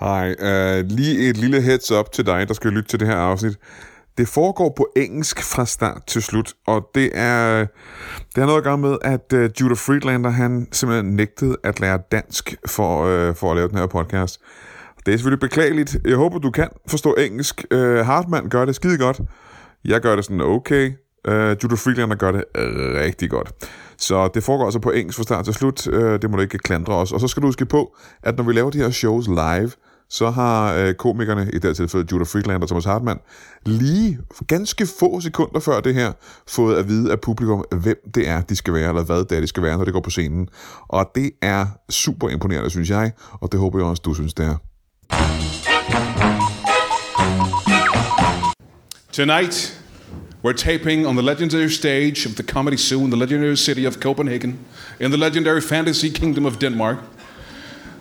Hej. Uh, lige et lille heads up til dig, der skal lytte til det her afsnit. Det foregår på engelsk fra start til slut, og det er, det er noget at gøre med, at uh, Judah Friedlander, han simpelthen nægtede at lære dansk for, uh, for at lave den her podcast. Det er selvfølgelig beklageligt. Jeg håber, du kan forstå engelsk. Uh, Hartmann gør det skide godt. Jeg gør det sådan okay. Uh, Judah Friedlander gør det rigtig godt. Så det foregår altså på engelsk fra start til slut. Uh, det må du ikke klandre os. Og så skal du huske på, at når vi laver de her shows live, så har øh, komikerne, i det her tilfælde Judah Friedlander og Thomas Hartmann, lige ganske få sekunder før det her, fået at vide af publikum, hvem det er, de skal være, eller hvad det er, de skal være, når det går på scenen. Og det er super imponerende, synes jeg, og det håber jeg også, du synes, det er. Tonight, we're taping on the legendary stage of the Comedy Zoo in the legendary city of Copenhagen, in the legendary fantasy kingdom of Denmark.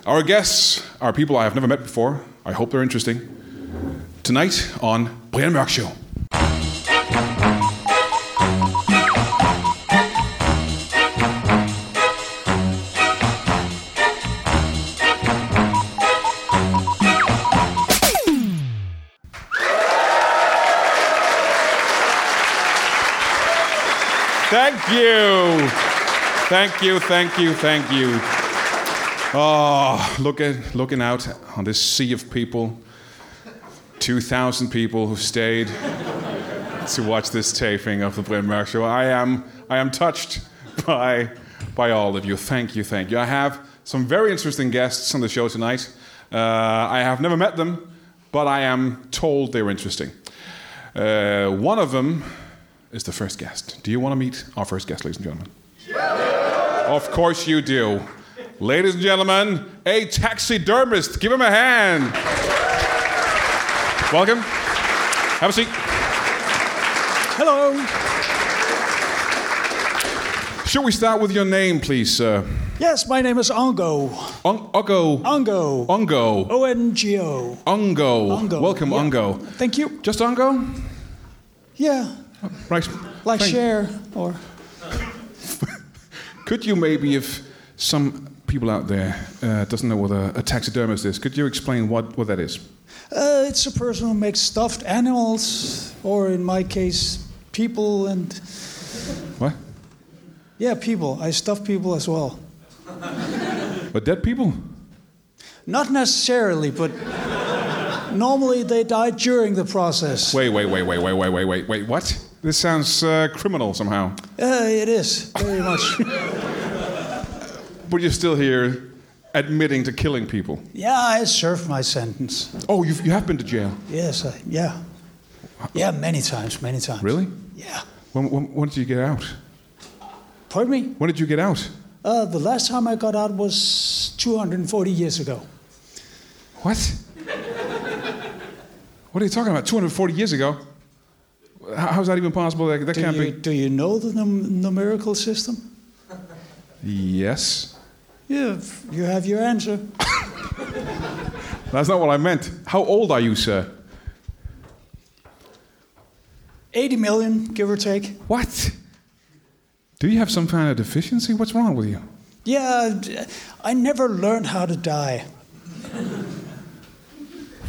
Our guests are people I have never met before. I hope they're interesting. Tonight on Brian Mørk Show. Thank you. Thank you, thank you, thank you. Oh, look at, looking out on this sea of people. 2,000 people who've stayed to watch this taping of the Brian Mørk Show. I am, I am touched by, by all of you. Thank you, thank you. I have some very interesting guests on the show tonight. Uh, I have never met them, but I am told they're interesting. Uh, one of them is the first guest. Do you want to meet our first guest, ladies and gentlemen? Of course you do. Ladies and gentlemen, a taxidermist. Give him a hand. Welcome. Have a seat. Hello. Should we start with your name, please, sir? Yes, my name is Ongo. On- Ongo. Ongo. Ongo. O N G O. Ongo. Ongo. Welcome, Yeah. Ongo. Thank you. Just Ongo? Yeah, Right. like Thank- share or Could you maybe, if some people out there uh, doesn't know what a, a taxidermist is, could you explain what, what that is? uh, it's a person who makes stuffed animals, or in my case, people and What? yeah, people. I stuff people as well. But dead people? Not necessarily, but normally they die during the process. Wait, wait, wait, wait, wait, wait, wait, wait, wait. What? This sounds uh, criminal somehow. Uh, it is very much. But you're still here admitting to killing people. yeah, I served my sentence. Oh, you've, you have been to jail. Yes, I, yeah, yeah, many times, many times. Really? Yeah. When, when, when did you get out? Pardon me? When did you get out? Uh, the last time I got out was 240 years ago. What? what are you talking about? 240 years ago? How's that even possible? That, that Do can't you, be. do you know the num- numerical system? Yes. Yeah, you have your answer. That's not what I meant. How old are you, sir? 80 million, give or take. What? Do you have some kind of deficiency? What's wrong with you? Yeah, I never learned how to die.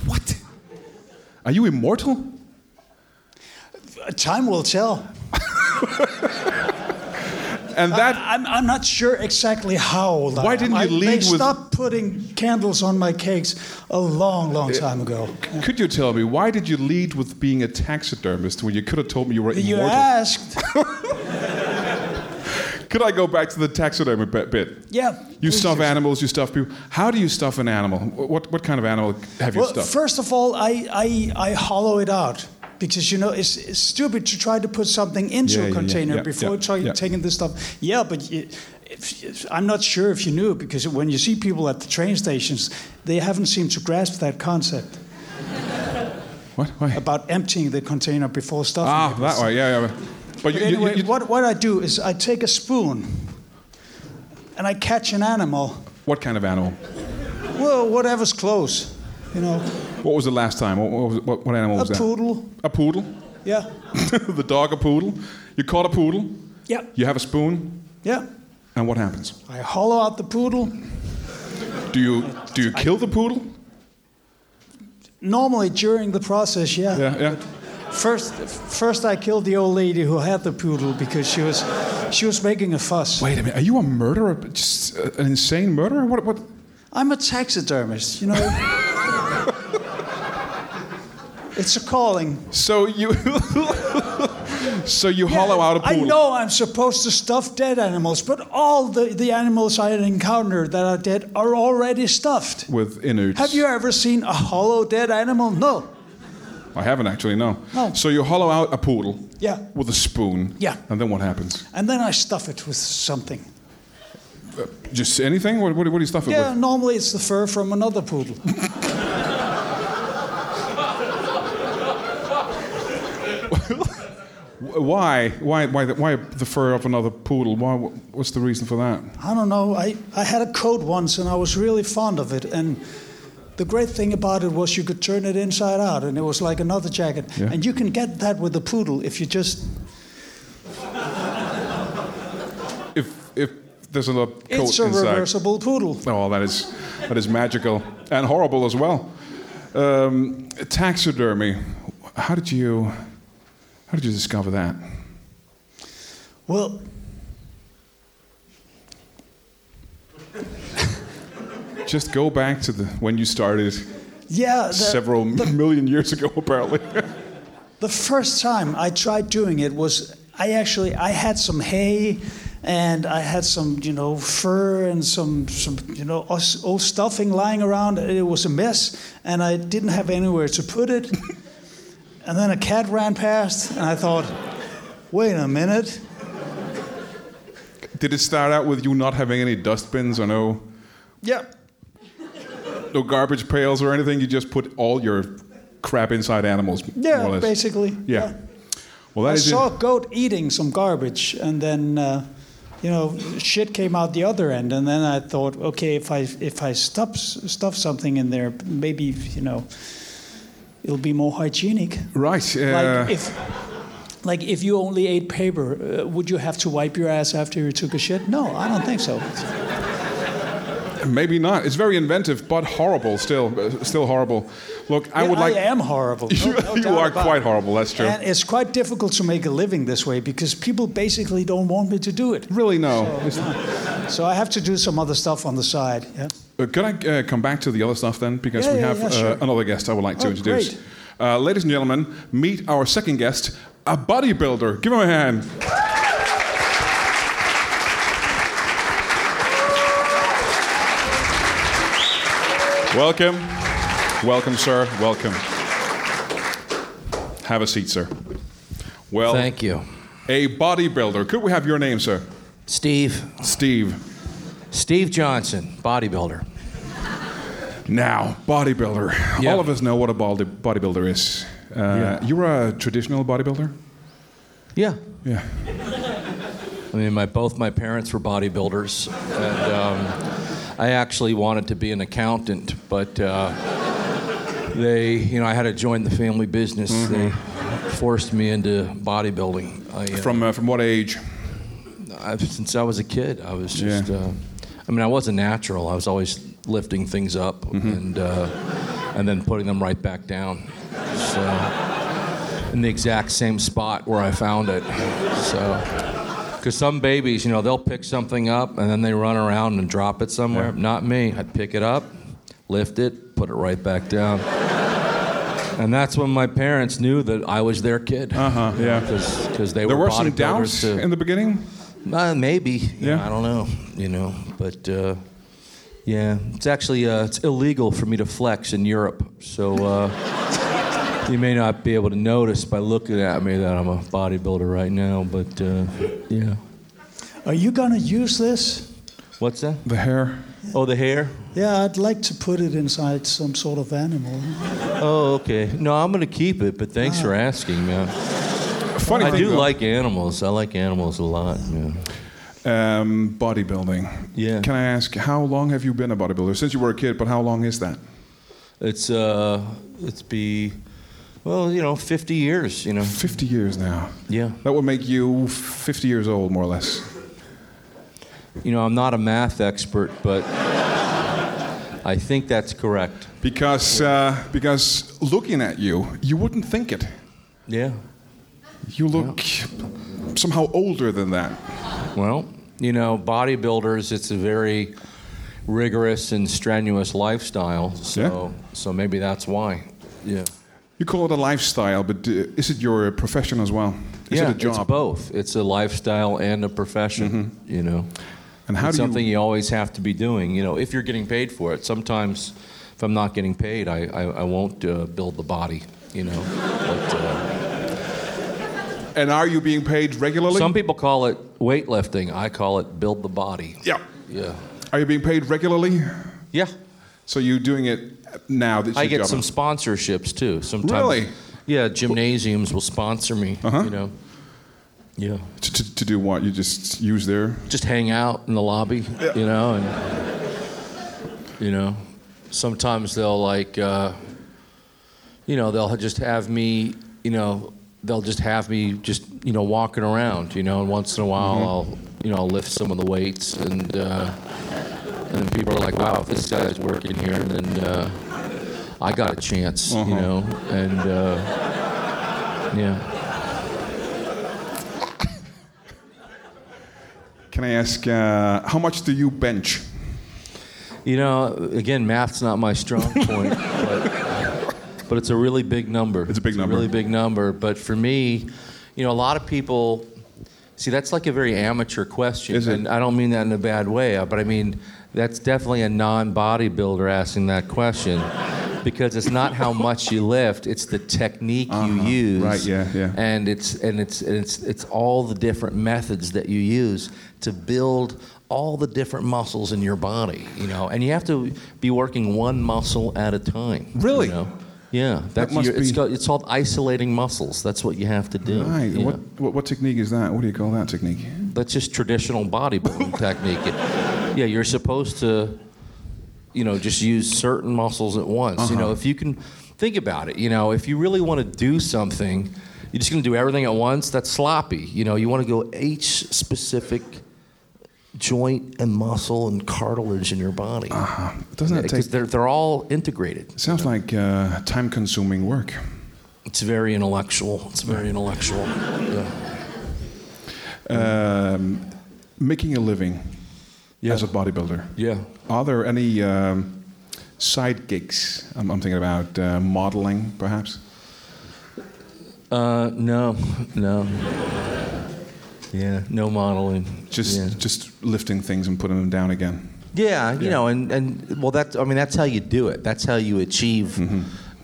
What? Are you immortal? Time will tell. And that. I'm, I'm not sure exactly how old I Why am. didn't you I, lead they with- stopped putting candles on my cakes a long, long eh, time ago. Could you tell me why did you lead with being a taxidermist when you could have told me you were You immortal? asked. Could I go back to the taxidermy bit? bit? Yeah. You stuff animals, you stuff people. How do you stuff an animal? What, what kind of animal have you Well, stuffed? first of all, I, I, I hollow it out because you know it's, it's stupid to try to put something into Yeah, a yeah, container yeah, before yeah, try, yeah. taking this stuff. Yeah, but you, if, if- I'm not sure if you knew because when you see people at the train stations, they haven't seemed to grasp that concept what? Why? about emptying the container before stuffing Ah, it. that way. Yeah, yeah. But, But you, you- anyway, you- what, what I do is I take a spoon and I catch an animal. what kind of animal? Well, whatever's close, you know, What was the last time? What, what, what, what animal a was that? A poodle. A poodle. Yeah, the dog a poodle. You caught a poodle. yeah, You have a spoon, yeah. and what happens? I hollow out the poodle. Do you do you kill the poodle? Normally during the process, yeah. Yeah, yeah. First, first I killed the old lady who had the poodle because she was, she was making a fuss. Wait a minute. Are you a murderer? Just uh, an insane murderer? What? What? I'm a taxidermist, you know. It's a calling. So you. so you hollow out a I poodle. I know I'm supposed to stuff dead animals, but all the, the animals I encountered that are dead are already stuffed. With innards. Have you ever seen a hollow dead animal? No. I haven't actually. No. No. So you hollow out a poodle. Yeah. With a spoon. Yeah. And then what happens? And then I stuff it with something. Uh, just anything? What, what, what do you stuff it Yeah, with? Yeah, normally it's the fur from another poodle. Why? Why? Why? The, why the fur of another poodle? Why? What's the reason for that? I don't know. I, I had a coat once and I was really fond of it. And the great thing about it was you could turn it inside out and it was like another jacket. Yeah. And you can get that with a poodle if you just. If if there's another coat It's a inside. reversible poodle. Oh, that is that is magical and horrible as well. Um, taxidermy. How did you how did you discover that? Well, Just go back to the when you started yeah. The, several million years ago, apparently. the first time I tried doing it was I actually I had some hay and I had some you know fur and some some you know old stuffing lying around. It was a mess, and I didn't have anywhere to put it. And then a cat ran past, and I thought, wait a minute. Did it start out with you not having any dustbins or no Yeah, no garbage pails or anything? You just put all your crap inside animals, more or yeah, basically. Yeah. Well, that I saw a goat eating some garbage, and then, uh, you know, shit came out the other end. And then I thought, okay, if I if I stuff stuff something in there, maybe you know, it'll be more hygienic. right. Uh, Like if, like if you only ate paper, uh, would you have to wipe your ass after you took a shit? No, I don't think so. maybe not. It's very inventive, but horrible. Still, uh, still horrible. Look, I Yeah, would like. I am horrible. You, No- no you are quite it. horrible. That's true. And it's quite difficult to make a living this way because people basically don't want me to do it. really, no. So I have to do some other stuff on the side. Yeah. Uh, can I uh, come back to the other stuff then? Because Yeah, we yeah, have yeah, uh, sure. another guest I would like to Oh, introduce. great. Uh, ladies and gentlemen, meet our second guest, a bodybuilder. Give him a hand. Welcome. Welcome, sir. Welcome. Have a seat, sir. Well, Thank you. a bodybuilder. Could we have your name, sir? Steve. Steve. Steve Johnson, bodybuilder. Now, bodybuilder. Yeah. All of us know what a body- bodybuilder is. Uh, You're a traditional bodybuilder? Yeah. Yeah. I mean, my, both my parents were bodybuilders, and um, I actually wanted to be an accountant, but uh, they, you know, I had to join the family business. They forced me into bodybuilding. I, uh, From uh, from what age? I've, since I was a kid, I was Yeah. just. Uh, I mean, I wasn't natural. I was always lifting things up Mm-hmm. and uh, and then putting them right back down. So in the exact same spot where I found it. So because some babies, you know, they'll pick something up and then they run around and drop it somewhere. Not me. I'd pick it up, lift it, put it right back down. And that's when my parents knew that I was their kid. Uh huh. Yeah. Because they There were were some doubts too. in the beginning. Uh, maybe. You Yeah. know, I don't know. You know, but uh, yeah, it's actually uh, it's illegal for me to flex in Europe. So uh, you may not be able to notice by looking at me that I'm a bodybuilder right now. But uh, yeah, Are you gonna use this? what's that? The hair. Oh, the hair. Yeah, I'd like to put it inside some sort of animal. Oh, okay. No, I'm gonna keep it. But thanks for asking, man. Funny I thing. do though, like animals. I like animals a lot. Yeah. Um, bodybuilding. Yeah. Can I ask how long have you been a bodybuilder? Since you were a kid, but how long is that? It's uh, it's be, well, you know, 50 years. You know. 50 years now. Yeah. That would make you 50 years old, more or less. You know, I'm not a math expert, but I think that's correct. Because uh, because looking at you, you wouldn't think it. Yeah. You look somehow older than that. Well, you know, bodybuilders, it's a very rigorous and strenuous lifestyle. So, Yeah. so maybe that's why. Yeah. You call it a lifestyle, but is it your profession as well? Is yeah, it a job? it's both. It's a lifestyle and a profession. You know, And how it's do you- something you... always have to be doing. You know, if you're getting paid for it. Sometimes, if I'm not getting paid, I I, I won't uh, build the body. You know, but uh, And are you being paid regularly? some people call it weightlifting. I call it build the body. yeah. Yeah. Are you being paid regularly? Yeah. So you're doing it now? That's I get some sponsorships too. Sometimes. Really? Yeah, gymnasiums will sponsor me. Uh-huh. You know. Yeah. To, to, to do what? You just use their. Just hang out in the lobby. yeah. You know, and you know, sometimes they'll like, uh, you know, they'll just have me. You know, they'll just have me just you know walking around. You know, and once in a while Mm-hmm. I'll you know I'll lift some of the weights and. Uh, and then people are like, "Wow, if this guy's working here, And then uh, I got a chance," you Uh-huh. know. And uh, yeah, Can I ask uh, how much do you bench? you know, again, math's not my strong point, but, but it's a really big number. It's a big number. really big number. But for me, you know, a lot of people see that's like a very amateur question, Is it? and I don't mean that in a bad way, uh, but I mean that's definitely a non-bodybuilder asking that question. Because it's not how much you lift; it's the technique you use. Uh-huh. Right, yeah, yeah. And it's and it's and it's it's all the different methods that you use to build all the different muscles in your body. You know, and you have to be working one muscle at a time. Really? You know? Yeah, that's must your, it's, be- called, it's called isolating muscles. That's what you have to do. Right. Yeah. What, what what technique is that? What do you call that technique? That's just traditional bodybuilding technique. It- yeah, you're supposed to, you know, just use certain muscles at once. You know, uh-huh. if you can think about it, you know, if you really want to do something, you're just going to do everything at once. That's sloppy. You know, you want to go each specific joint and muscle and cartilage in your body. Uh-huh. Doesn't that take? They're, they're all integrated. Sounds like uh, time-consuming work. It's very intellectual. It's very intellectual. Yeah. Um, making a living Yeah. as a bodybuilder. Yeah. Are there any um, side gigs? I'm, I'm thinking about uh, modeling, perhaps. Uh, no, no. Yeah, no modeling. Just yeah. just lifting things and putting them down again. Yeah, you know, and, and well, that's I mean, that's how you do it. That's how you achieve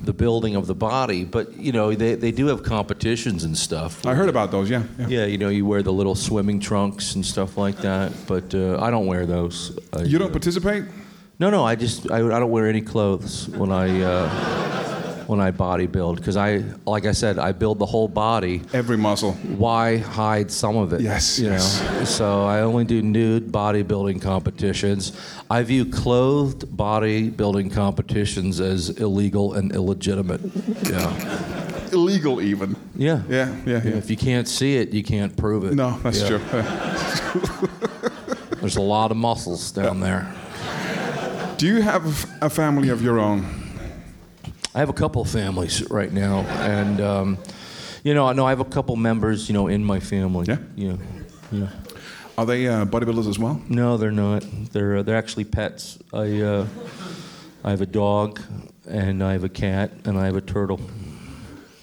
the building of the body. But you know, they, they do have competitions and stuff. I heard about those. Yeah. yeah. Yeah, you know, you wear the little swimming trunks and stuff like that. But uh, I don't wear those. I, You don't uh, participate? No, no. I just I, I don't wear any clothes when I uh, when I bodybuild because I like I said I build the whole body. Every muscle. why hide some of it? Yes, you yes. know. So I only do nude bodybuilding competitions. I view clothed bodybuilding competitions as illegal and illegitimate. Yeah, Illegal, even. yeah, Yeah, yeah, yeah. If you can't see it, you can't prove it. No, that's Yeah. true. There's a lot of muscles down there. Do you have a family of your own? I have a couple of families right now, and um, you know, I know I have a couple members, you know, in my family. Yeah? Yeah. Yeah. Are they uh, bodybuilders as well? No, they're not. They're uh, they're actually pets. I uh, I have a dog, and I have a cat, and I have a turtle,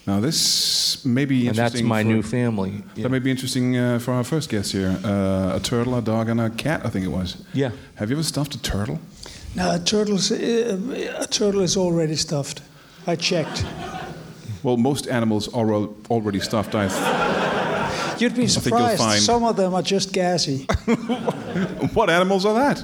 Now, this may be and that's my for- new family. Yeah. That may be interesting uh, for our first guest here. Uh, a turtle, a dog, and a cat, I think it was. Yeah. Have you ever stuffed a turtle? Now, turtles, uh, a turtle is already stuffed. I checked. Well, most animals are already stuffed. I You'd be surprised. find- Some of them are just gassy. what animals are that?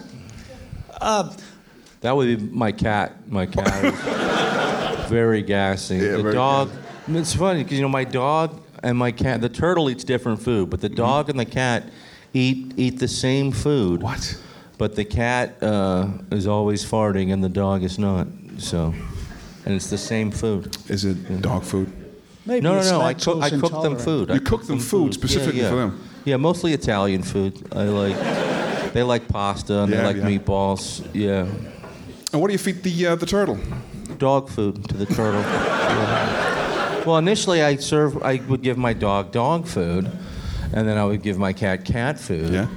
That would be my cat. My cat very gassy. Yeah, the very dog. I mean, It's funny because you know my dog and my cat. The turtle eats different food, but the dog and the cat eat eat the same food. What? But the cat uh, is always farting, and the dog is not. So, and it's the same food. Is it dog food? Maybe No, no, no. I cook. I cook them intolerant. food. I You cook them food specifically yeah, for them? Yeah, mostly Italian food. I like. They like pasta and Yeah, they like yeah. meatballs. Yeah. And what do you feed the uh, the turtle? Dog food to the turtle. Yeah. Well, initially I serve. I would give my dog dog food, and then I would give my cat cat food. Yeah.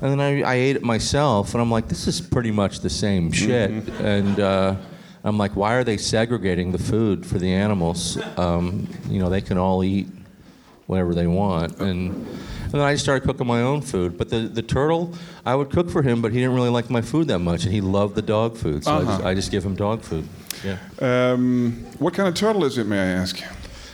And then I, I ate it myself, and I'm like, this is pretty much the same shit. And uh, I'm like, why are they segregating the food for the animals? Um, you know, they can all eat whatever they want. And, and then I started cooking my own food. But the, the turtle, I would cook for him, but he didn't really like my food that much, and he loved the dog food. So I, just, I just give him dog food. Yeah. Um, what kind of turtle is it, may I ask?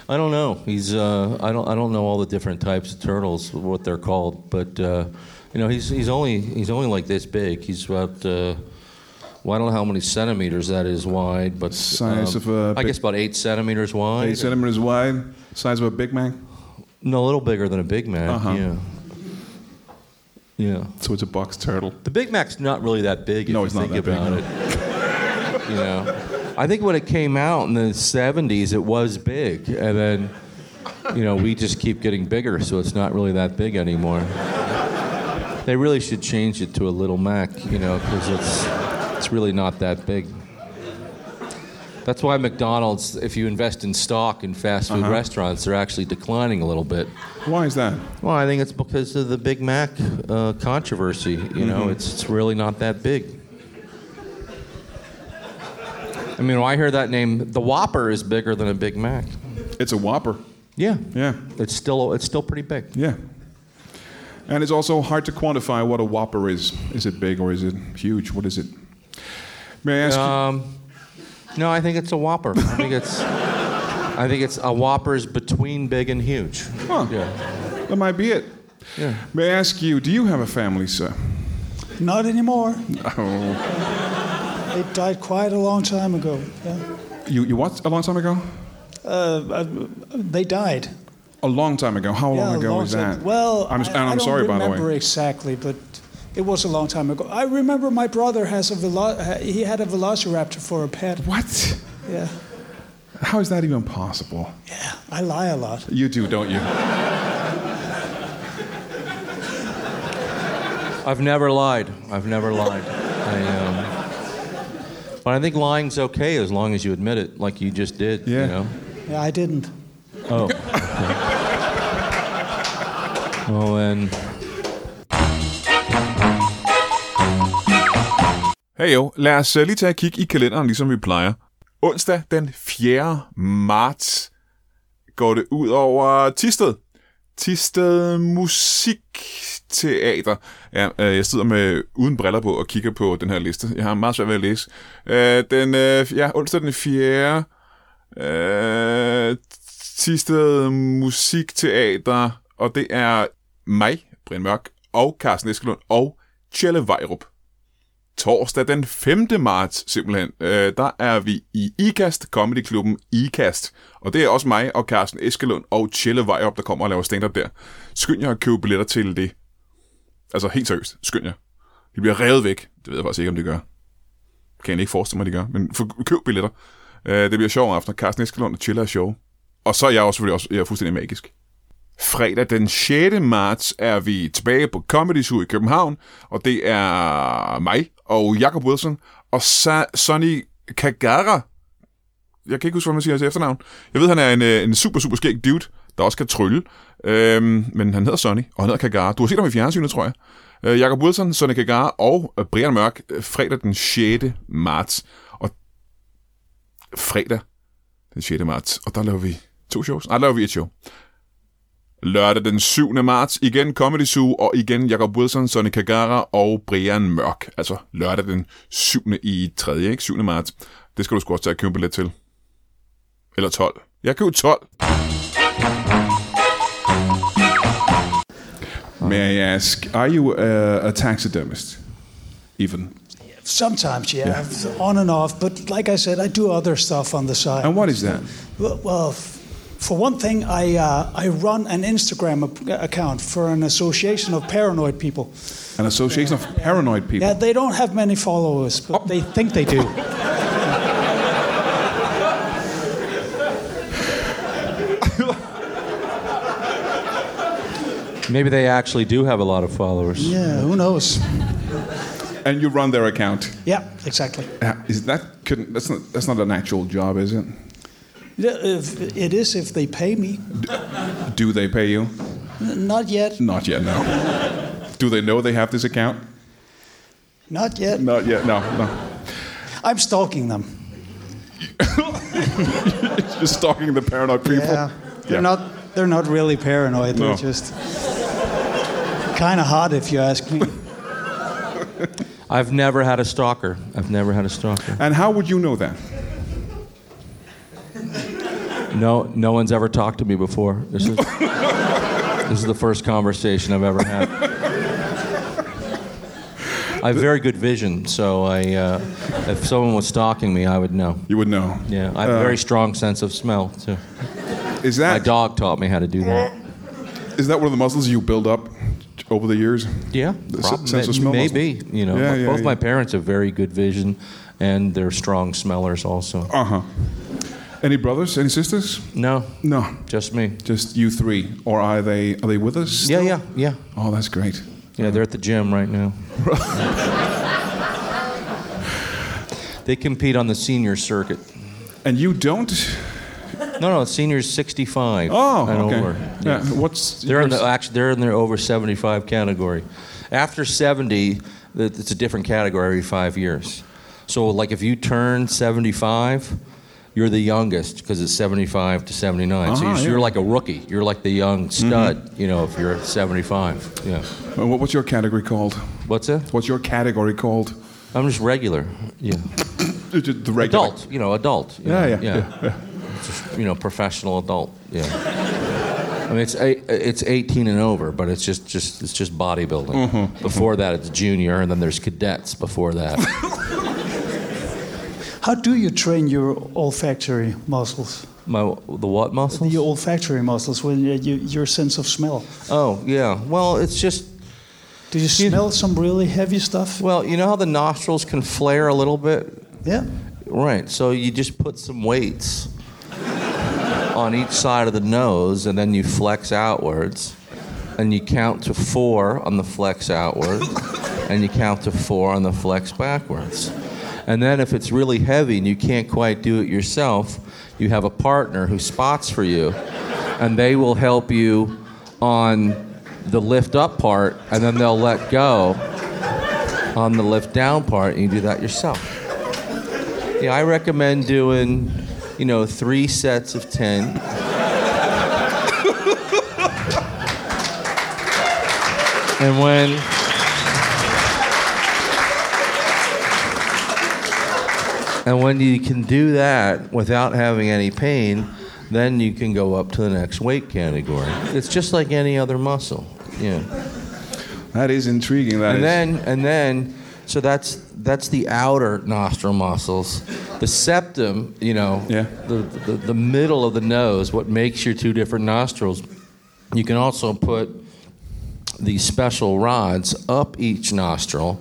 I don't know. He's uh, I don't I don't know all the different types of turtles, what they're called, but uh, you know he's he's only he's only like this big. He's about uh, well, I don't know how many centimeters that is wide, but Size um, of a I big- guess about eight centimeters wide. Eight centimeters wide, size of a Big Mac. no, a little bigger than a Big Mac. Uh-huh. Yeah. Yeah. So it's a box turtle. The Big Mac's not really that big if No, you it's not think that big, no. it. you know, I think when it came out in the '70s, it was big, and then, you know, we just keep getting bigger, so it's not really that big anymore. They really should change it to a Little Mac, you know, because it's it's really not that big. That's why McDonald's, if you invest in stock in fast food Uh-huh. restaurants, they're actually declining a little bit. Why is that? Well, I think it's because of the Big Mac uh, controversy. You know, it's, it's really not that big. I mean, when I hear that name, the Whopper is bigger than a Big Mac. It's a Whopper. Yeah, Yeah, it's still it's still pretty big. yeah. And it's also hard to quantify what a Whopper is. Is it big or is it huge? What is it? May I ask you? Um, no, I think it's a Whopper. I think it's I think it's a Whopper's between big and huge. Huh. Yeah, That might be it. yeah. May I ask you, do you have a family, sir? Not anymore. Oh. They died quite a long time ago. Yeah. You, you what, a long time ago? Uh, uh, they died. A long time ago. How long yeah, a ago long was that? Well, I'm, I, and I'm I don't sorry, by the remember way. exactly, but it was a long time ago. I remember my brother has a velo- he had a velociraptor for a pet. What? Yeah, How is that even possible? yeah. I lie a lot. You do, don't you? I've never lied. I've never lied. I, um, but I think lying's okay as long as you admit it, like you just did. Yeah. You know. Yeah, I didn't. Oh. well then. Hey jo, lad os øh, lige tage et kig i kalenderen, ligesom vi plejer. Onsdag den 4. marts går det ud over Tisted. Tisted Musikteater. Ja, øh, jeg sidder med uden briller på og kigger på den her liste. Jeg har meget svært ved at læse. Øh, den, øh, ja, onsdag den 4. Øh, Tisted Musikteater, og det er mig, Brian Mørk, og Carsten Eskelund og Tjelle Vejrup torsdag den 5. marts simpelthen, øh, der er vi i IKAST, Comedy-klubben IKAST. Og det er også mig og Carsten Eskelund og Tjelle Vejrup, der kommer og laver stand der. Skynd jer at købe billetter til det. Altså helt seriøst, skynd jer. De bliver revet væk. Det ved jeg faktisk ikke, om det gør. Kan jeg ikke forestille mig, at de gør. Men for, køb billetter. Øh, det bliver sjov aften. Carsten Eskelund og Tjelle er sjov. Og så er jeg også selvfølgelig også jeg er fuldstændig magisk. Fredag den 6. marts er vi tilbage på Comedy Zoo i København, og det er mig og Jacob Wilson og Sa- Sonny Kagara. Jeg kan ikke huske, hvad man siger hans efternavn. Jeg ved, han er en, øh, en super, super skæg dude, der også kan trylle. Øhm, men han hedder Sonny, og han hedder Kagara. Du har set ham i fjernsynet, tror jeg. Øh, Jacob Wilson, Sonny Kagara og øh, Brian Mørk øh, fredag den 6. marts. Og fredag den 6. marts, og der laver vi to shows. Nej, der laver vi et show. Lørdag den 7. marts, igen Comedy Zoo, og igen Jacob Wilson, Sonny Kagara og Brian Mørk. Altså lørdag den 7. i 3. Ikke? 7. marts. Det skal du sgu også tage at købe billet til. Eller 12. Jeg køber 12. May I ask, are you a, a taxidermist? Even. Sometimes, yeah, on and off. But like I said, I do other stuff on the side. And what is that? Well, well for one thing, I uh, I run an Instagram account for an association of paranoid people. An association of paranoid people. Yeah, they don't have many followers, but they think they do. Maybe they actually do have a lot of followers. Yeah, who knows? And you run their account. Yeah, exactly. Uh, Is that couldn't that's not that's not an actual job, is it? Yeah, If, it is if they pay me. Do they pay you? Not yet. Not yet, no. Do they know they have this account? Not yet. Not yet, no, no. I'm stalking them. Just stalking the paranoid people. Yeah. They're Yeah. not. They're not really paranoid. No. They're just kind of hot, if you ask me. I've never had a stalker. I've never had a stalker. And how would you know that? No, no one's ever talked to me before. This is this is the first conversation I've ever had. I have very good vision, so I, uh, if someone was stalking me, I would know. You would know. Yeah, I have a Uh, very strong sense of smell too. Is that My dog taught me how to do that. is that one of the muscles you build up over the years? Yeah, The s- prob- sense of smell maybe. You know, Yeah, yeah, both yeah. my parents have very good vision, and they're strong smellers also. Uh huh. Any brothers? Any sisters? No, No. just me. Just you three, or are they are they with us? Yeah, still? yeah, yeah. Oh, that's great. Yeah, they're at the gym right now. they compete on the senior circuit. And you don't? No, no, seniors 65 Oh, and okay. over. Yeah. What's They're in the yours? actually they're in their over 75 category. After 70, th- it's a different category every five years. So, like if you turn 75, you're the youngest because it's 75 to 79. so Ah, you're, yeah. Mm-hmm. you're like a rookie. You're like the young stud. You know, if you're 75. Yeah. What- What's your category called? What's that? What's your category called? I'm just regular. Yeah. The the regular. Adult. You know, adult. you Yeah, know, yeah, yeah, yeah. Just, you know, professional adult. Yeah. I mean, it's eight, it's 18 and over, but it's just just it's just bodybuilding. Mm-hmm, Before that, it's junior, and then there's cadets. Before that, How do you train your olfactory muscles? my the what muscles? Your olfactory muscles, when you, you, your sense of smell. Oh yeah. Well, it's just Do you smell some really heavy stuff? well, you know how the nostrils can flare a little bit, Yeah. right? So you just put some weights on each side of the nose, and then you flex outwards, and you count to four on the flex outward, and you count to four on the flex backwards. And then if it's really heavy and you can't quite do it yourself, you have a partner who spots for you, and they will help you on the lift up part, and then they'll let go on the lift down part, and you do that yourself. Yeah, I recommend doing, you know, three sets of 10. and when And when you can do that without having any pain, then you can go up to the next weight category. It's just like any other muscle. Yeah. That is intriguing. That and is. then and then so that's that's the outer nostril muscles the septum you know Yeah. the, the the middle of the nose what makes your two different nostrils you can also put these special rods up each nostril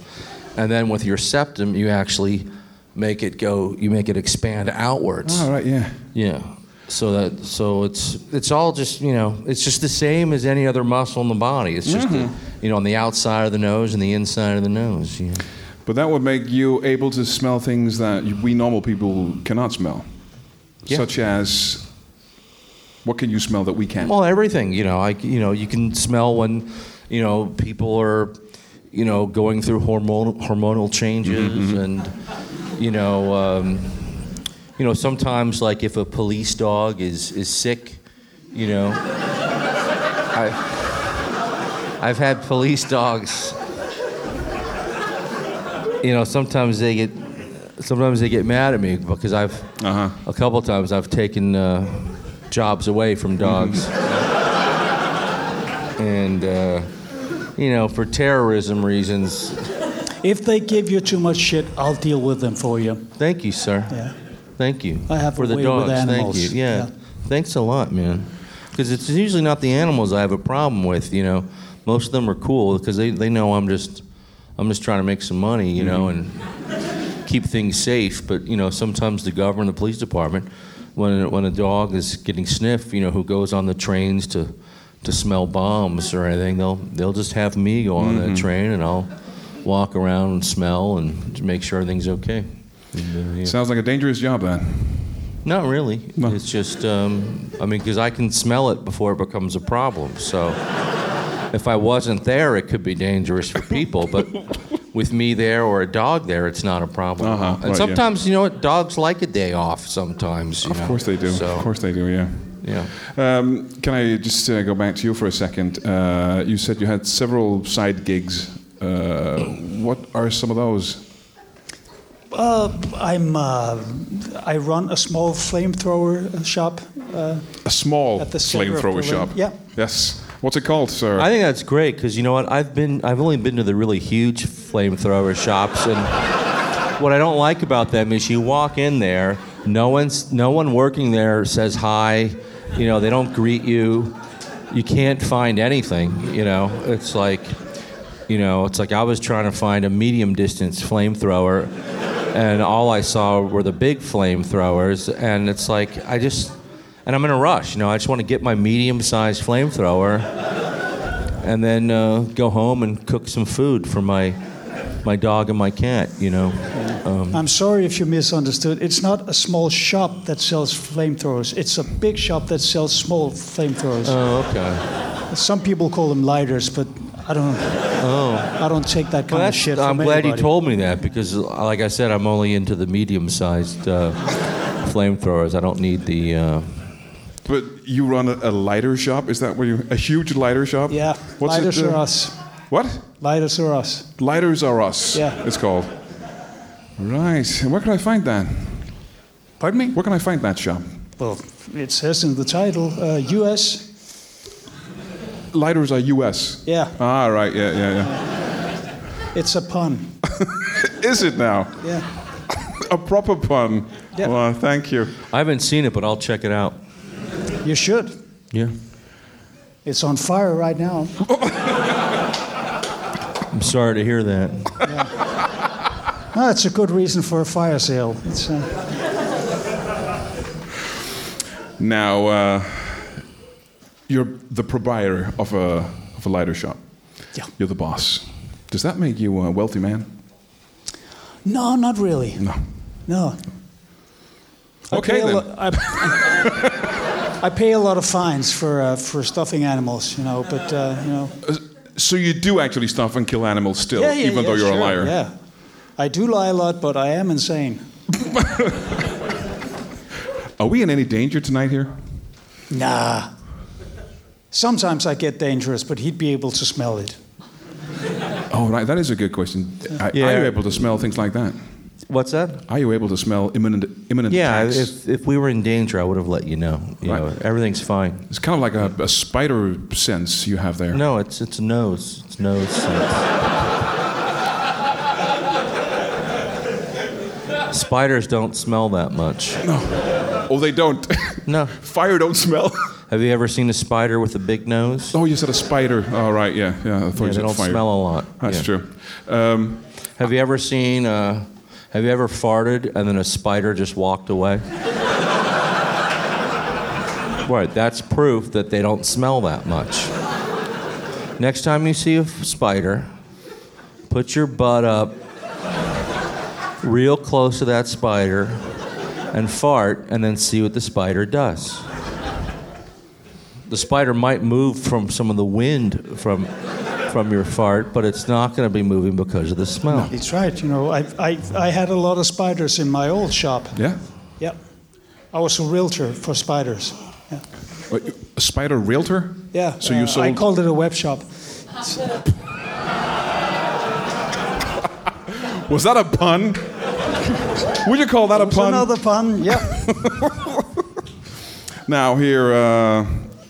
and then with your septum you actually make it go you make it expand outwards All right. Yeah. yeah. So that so it's it's all just you know it's just the same as any other muscle in the body. It's just the, mm-hmm. you know on the outside of the nose and the inside of the nose. Yeah. But that would make you able to smell things that we normal people cannot smell, Yeah. such as what can you smell that we can't? Well, everything you know, I you know you can smell when you know people are you know going through hormonal hormonal changes mm-hmm. and you know. Um, you know, sometimes like if a police dog is, is sick, you know, I, I've had police dogs. You know, sometimes they get, sometimes they get mad at me because I've, Uh-huh. a couple times I've taken uh, jobs away from dogs, and uh, you know, for terrorism reasons. If they give you too much shit, I'll deal with them for you. Thank you, sir. Yeah. Thank you. I have for a the dogs. Thank you. Yeah. Yeah. Thanks a lot, man. Because it's usually not the animals I have a problem with. You know, most of them are cool because they, they know I'm just I'm just trying to make some money. You know, mm-hmm. and keep things safe. But you know, sometimes the government, the police department, when when a dog is getting sniffed, you know, who goes on the trains to to smell bombs or anything, they'll they'll just have me go on that mm-hmm. train and I'll walk around and smell and make sure everything's okay. And, uh, yeah. Sounds like a dangerous job then. Not really. No. It's just, um, I mean, because I can smell it before it becomes a problem. So if I wasn't there, it could be dangerous for people. But with me there or a dog there, it's not a problem. Uh-huh, and right, yeah. sometimes, you know what, dogs like a day off sometimes. You Of know. course they do. So, Of course they do. Yeah. yeah. Um, can I just uh, go back to you for a second? Uh, you said you had several side gigs. Uh, what are some of those? Uh, I'm. Uh, I run a small flamethrower shop. Uh, A small At the flamethrower shop. Yeah. Yes. What's it called, sir? I think that's great because you know what? I've been, I've only been to the really huge flamethrower shops, and what I don't like about them is you walk in there, no one's, no one working there says hi, you know, they don't greet you, you can't find anything, you know. It's like, you know, it's like I was trying to find a medium distance flamethrower, and all I saw were the big flamethrowers, and it's like I just. And I'm in a rush, you know. I just want to get my medium-sized flamethrower, and then uh, go home and cook some food for my my dog and my cat. You know, um, I'm sorry if you misunderstood. It's not a small shop that sells flamethrowers. It's a big shop that sells small flamethrowers. oh, okay. Some people call them lighters, but I don't. I don't take that kind Well, of that's, shit. I'm from glad you told me that because, like I said, I'm only into the medium-sized uh, flamethrowers. I don't need the. Uh, but you run a, a lighter shop. Is that where you? A huge lighter shop? Yeah, What's lighters it, uh, are us. What? Lighters are us. Lighters are us. Yeah. It's called. Right. And where can I find that? Pardon me? Where can I find that shop? Well, it says in the title, uh, U.S. Lighters are U.S. Yeah, Ah, right. Yeah, yeah, yeah. it's a pun. Is it now? Yeah. A proper pun. Yeah. Well, thank you. I haven't seen it, but I'll check it out. You should. Yeah. It's on fire right now. I'm sorry to hear that. No, it's a good reason for a fire sale. It's, uh, Now, uh, you're the proprietor of a of a lighter shop. Yeah. You're the boss. Does that make you a wealthy man? no, not really. No. No. Okay a then. lo- I, I pay a lot of fines for uh, for stuffing animals, you know. But uh, you know, So you do actually stuff and kill animals still, yeah, yeah, even yeah, though you're sure, a liar. Yeah, I do lie a lot, but I am insane. Are we in any danger tonight here? Nah. Sometimes I get dangerous, but he'd be able to smell it. Oh, right. That is a good question. Are, Yeah. are you able to smell things like that? What's that? Are you able to smell imminent imminent Yeah, attacks? if, if we were in danger, I would have let you know. You Right. know, everything's fine. It's kind of like a, a spider sense you have there. No, it's it's nose. It's nose. sense. Spiders don't smell that much. No. Oh, they don't. No. Fire don't smell. Have you ever seen a spider with a big nose? oh, you said a spider. Oh, right. Yeah, yeah. I thought yeah, you they don't smell a lot. That's Yeah. true. Um, Have you ever seen? Uh, have you ever farted and then a spider just walked away? right. That's proof that they don't smell that much. Next time you see a spider, put your butt up real close to that spider and fart, and then see what the spider does. The spider might move from some of the wind from from your fart, but it's not going to be moving because of the smell. It's right. You know, I, I, I had a lot of spiders in my old shop. yeah. Yep. I was a realtor for spiders. Yeah. Uh, A spider realtor? Yeah. So you uh, sold. I called it a web shop. Was that a pun? Would you call that a pun? another pun. Yeah. Now, here uh,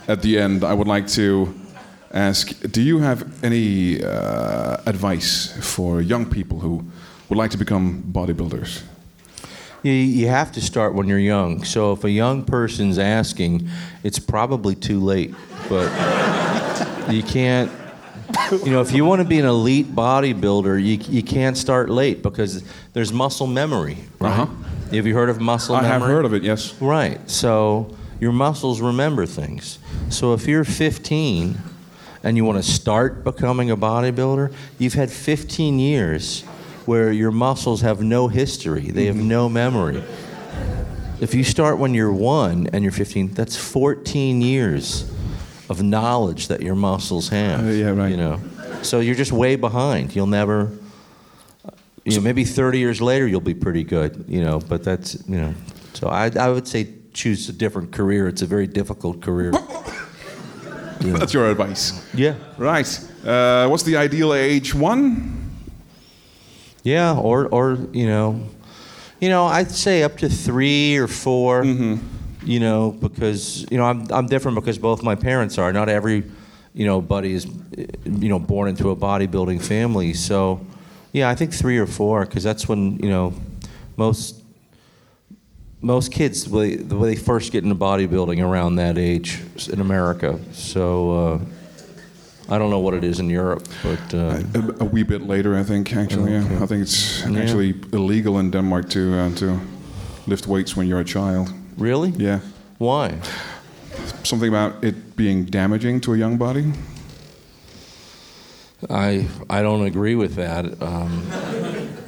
at the end, I would like to ask Do you have any uh, advice for young people who would like to become bodybuilders? You, you have to start when you're young. So if a young person's asking, it's probably too late. But you can't. You know, if you want to be an elite bodybuilder, you, you can't start late because there's muscle memory. Right? Uh-huh. Have you heard of muscle I memory? I have heard of it, yes. Right. So your muscles remember things. So if you're 15 and you want to start becoming a bodybuilder, you've had 15 years where your muscles have no history, they have no memory. If you start when you're one and you're 15, that's 14 years of knowledge that your muscles have. Uh, yeah, right. You know, so you're just way behind. You'll never. You know, maybe 30 years later you'll be pretty good. You know, but that's you know. So I, I would say choose a different career. It's a very difficult career. That's your advice. yeah. Right. Uh, what's the ideal age? One? Yeah, or or you know, you know, I'd say up to three or 4 You know, because you know I'm I'm different because both my parents are. Not every, you know, buddy is, you know, born into a bodybuilding family. So, yeah, I think three or four because that's when you know, most most kids the way, they first get into bodybuilding around that age in America. So. Uh, I don't know what it is in Europe, but uh, A, a wee bit later, I think. Actually, yeah. I think it's actually illegal in Denmark to uh, to lift weights when you're a child. really, Yeah. why? Something about it being damaging to a young body. I I don't agree with that. Um,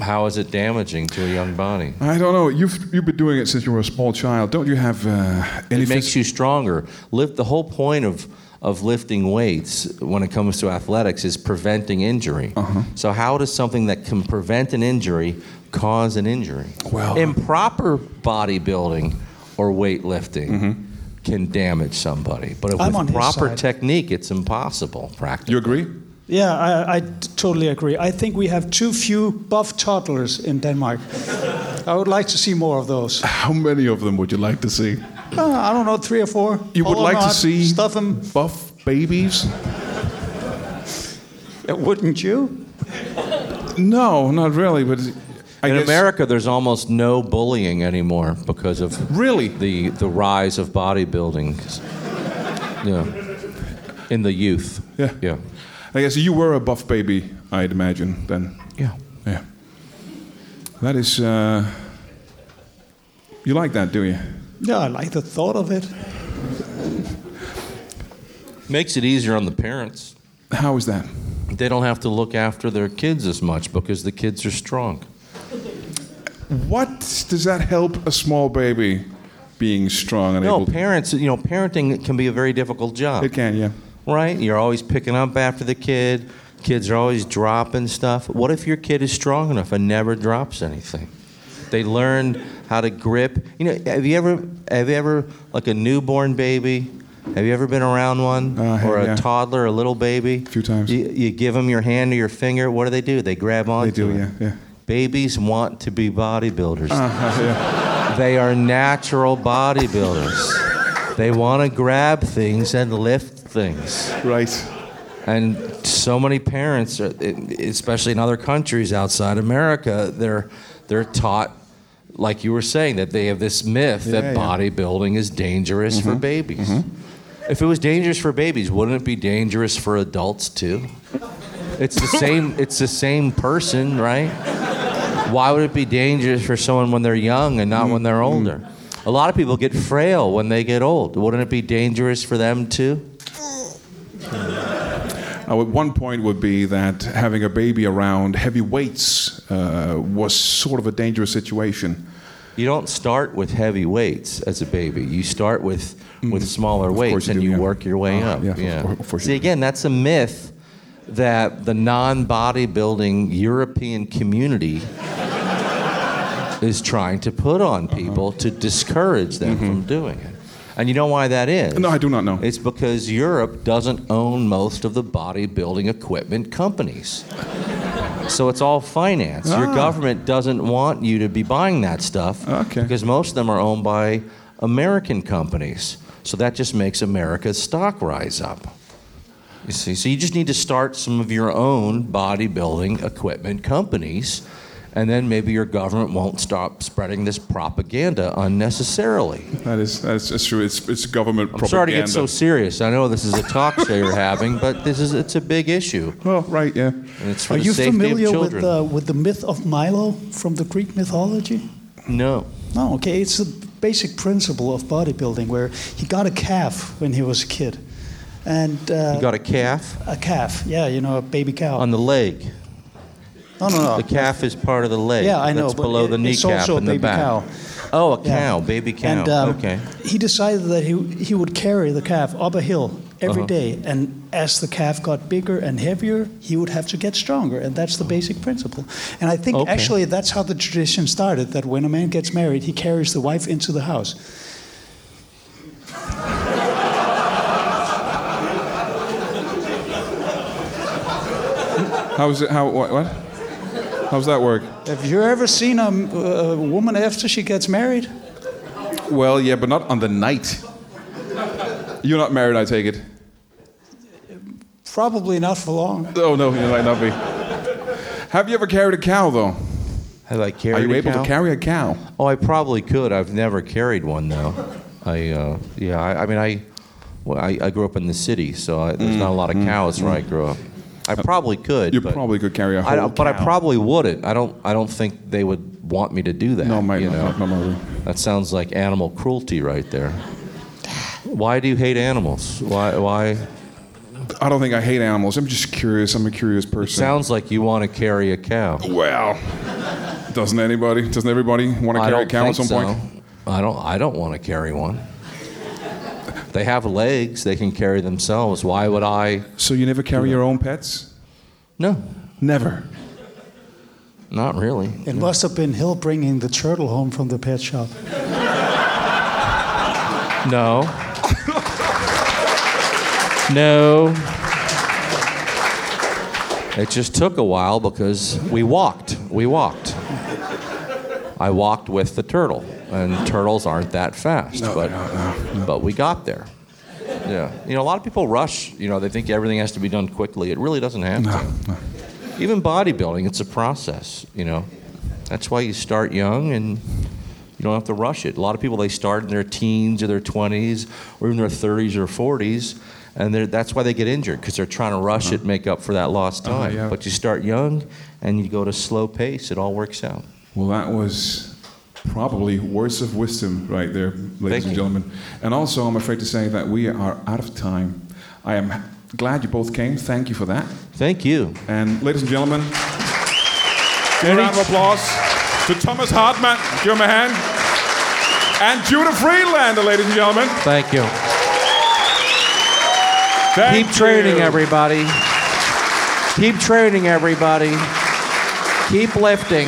how is it damaging to a young body? I don't know. You've you've been doing it since you were a small child. Don't you have uh, any? It makes you stronger. Lift the whole point of of lifting weights when it comes to athletics is preventing injury. Uh-huh. So how does something that can prevent an injury cause an injury? Well- uh, improper bodybuilding or weightlifting mm-hmm. can damage somebody, but I'm with proper technique, it's impossible. Practically. You agree? Yeah, I, I t- totally agree. I think we have too few buff toddlers in Denmark. I would like to see more of those. How many of them would you like to see? Uh, I don't know, three or four. You would All or like to see stuff them. buff babies? Wouldn't you? No, not really. But I in guess America, there's almost no bullying anymore because of Really? the the rise of bodybuilding. Yeah, in the youth. Yeah. yeah, I guess you were a buff baby. I'd imagine then. yeah. Yeah. That is. Uh, you like that, do you? Yeah, I like the thought of it. Makes it easier on the parents. How is that? They don't have to look after their kids as much because the kids are strong. What does that help a small baby being strong and No, able? parents. You know, parenting can be a very difficult job. It can, yeah. Right? You're always picking up after the kid. Kids are always dropping stuff. What if your kid is strong enough and never drops anything? They learn how to grip. You know, have you ever, have you ever, like a newborn baby? Have you ever been around one Uh, or a yeah. toddler, a little baby? A few times. You, you give them your hand or your finger. What do they do? They grab onto They do, it. yeah, yeah. Babies want to be bodybuilders. Uh, yeah. They are natural bodybuilders. they want to grab things and lift things. Right. And so many parents, uh, especially in other countries outside America, they're they're taught, like you were saying, that they have this myth that Yeah, yeah. bodybuilding is dangerous for mm-hmm. babies. Mm-hmm. If it was dangerous for babies, wouldn't it be dangerous for adults too? It's the same. It's the same person, right? Why would it be dangerous for someone when they're young and not when they're mm-hmm. older? A lot of people get frail when they get old. Wouldn't it be dangerous for them too? Uh, one point would be that having a baby around heavy weights uh, was sort of a dangerous situation. You don't start with heavy weights as a baby. You start with with smaller Mm. course weights you and do, you yeah. work your way Uh, up. yeah, of yeah. of course See, again, that's a myth that the non-bodybuilding European community is trying to put on Uh-huh. people to discourage them Mm-hmm. from doing it. And you know why that is? No, I do not know. It's because Europe doesn't own most of the bodybuilding equipment companies. So it's all finance. Your Ah. government doesn't want you to be buying that stuff Okay. because most of them are owned by American companies. So that just makes America's stock rise up. You see, so you just need to start some of your own bodybuilding equipment companies, and then maybe your government won't stop spreading this propaganda unnecessarily. That is that's, that's true. It's it's government I'm propaganda. sorry to get so serious. I know this is a talk show you're having, but this is it's a big issue, well, right, yeah. and it's for Are the you safety familiar of with children. the, with the myth of Milo from the Greek mythology? no, No, okay. It's the basic principle of bodybuilding where he got a calf when he was a kid. and uh, You got a calf a calf. Yeah, you know, a baby cow. on the leg. No, no, no. The calf is part of the leg. Yeah, I know. That's but below it- the it's kneecap also a and the baby back. cow. Oh, a Yeah. cow, baby cow. And um, okay. he decided that he, he would carry the calf up a hill every Uh-huh. day, And as the calf got bigger and heavier, he would have to get stronger. And that's the basic principle. And I think Okay. actually that's how the tradition started that when a man gets married, he carries the wife into the house. How's it? How what? what? How's that work? Have you ever seen a, a woman after she gets married? Well, yeah, but not on the night. You're not married, I take it. Probably not for long. Oh no, you might not be. Have you ever carried a cow though? Have I carried? Are you a able cow? to carry a cow? Oh, I probably could. I've never carried one though. I uh, yeah. I, I mean, I, well, I I grew up in the city, so I, there's mm, not a lot of mm, cows where I mm. grew up. I probably could. You but probably could carry a I whole don't, but I probably wouldn't. I don't. I don't think they would want me to do that. No, mate, you no, know? no, no, no. That sounds like animal cruelty right there. Why do you hate animals? Why? Why? I don't think I hate animals. I'm just curious. I'm a curious person. Sounds like you want to carry a cow. well, doesn't anybody? Doesn't everybody want to carry a cow at some so. point? I don't. I don't want to carry one. They have legs. They can carry themselves. Why would I? So you never carry your own pets? No, Never. not really. It must have been Hill bringing the turtle home from the pet shop. No. no. It just took a while because we walked. We walked. I walked with the turtle, and turtles aren't that fast, but but we got there. Yeah, you know, a lot of people rush. You know, they think everything has to be done quickly. It really doesn't have to. Even bodybuilding, it's a process. You know, that's why you start young and you don't have to rush it. A lot of people they start in their teens or their 20s or even their 30s or 40s, and that's why they get injured because they're trying to rush it, make up for that lost Uh-huh, time. yeah. But you start young and you go to slow pace, it all works out. Well, that was probably words of wisdom right there, ladies Thank and you. gentlemen. And also, I'm afraid to say that we are out of time. I am glad you both came. Thank you for that. Thank you. And ladies and gentlemen, give a round of applause to Thomas Hartmann. Give him a hand. And Judah Friedlander, ladies and gentlemen. Thank you. Thank Keep training, you. everybody. Keep training, everybody. Keep lifting.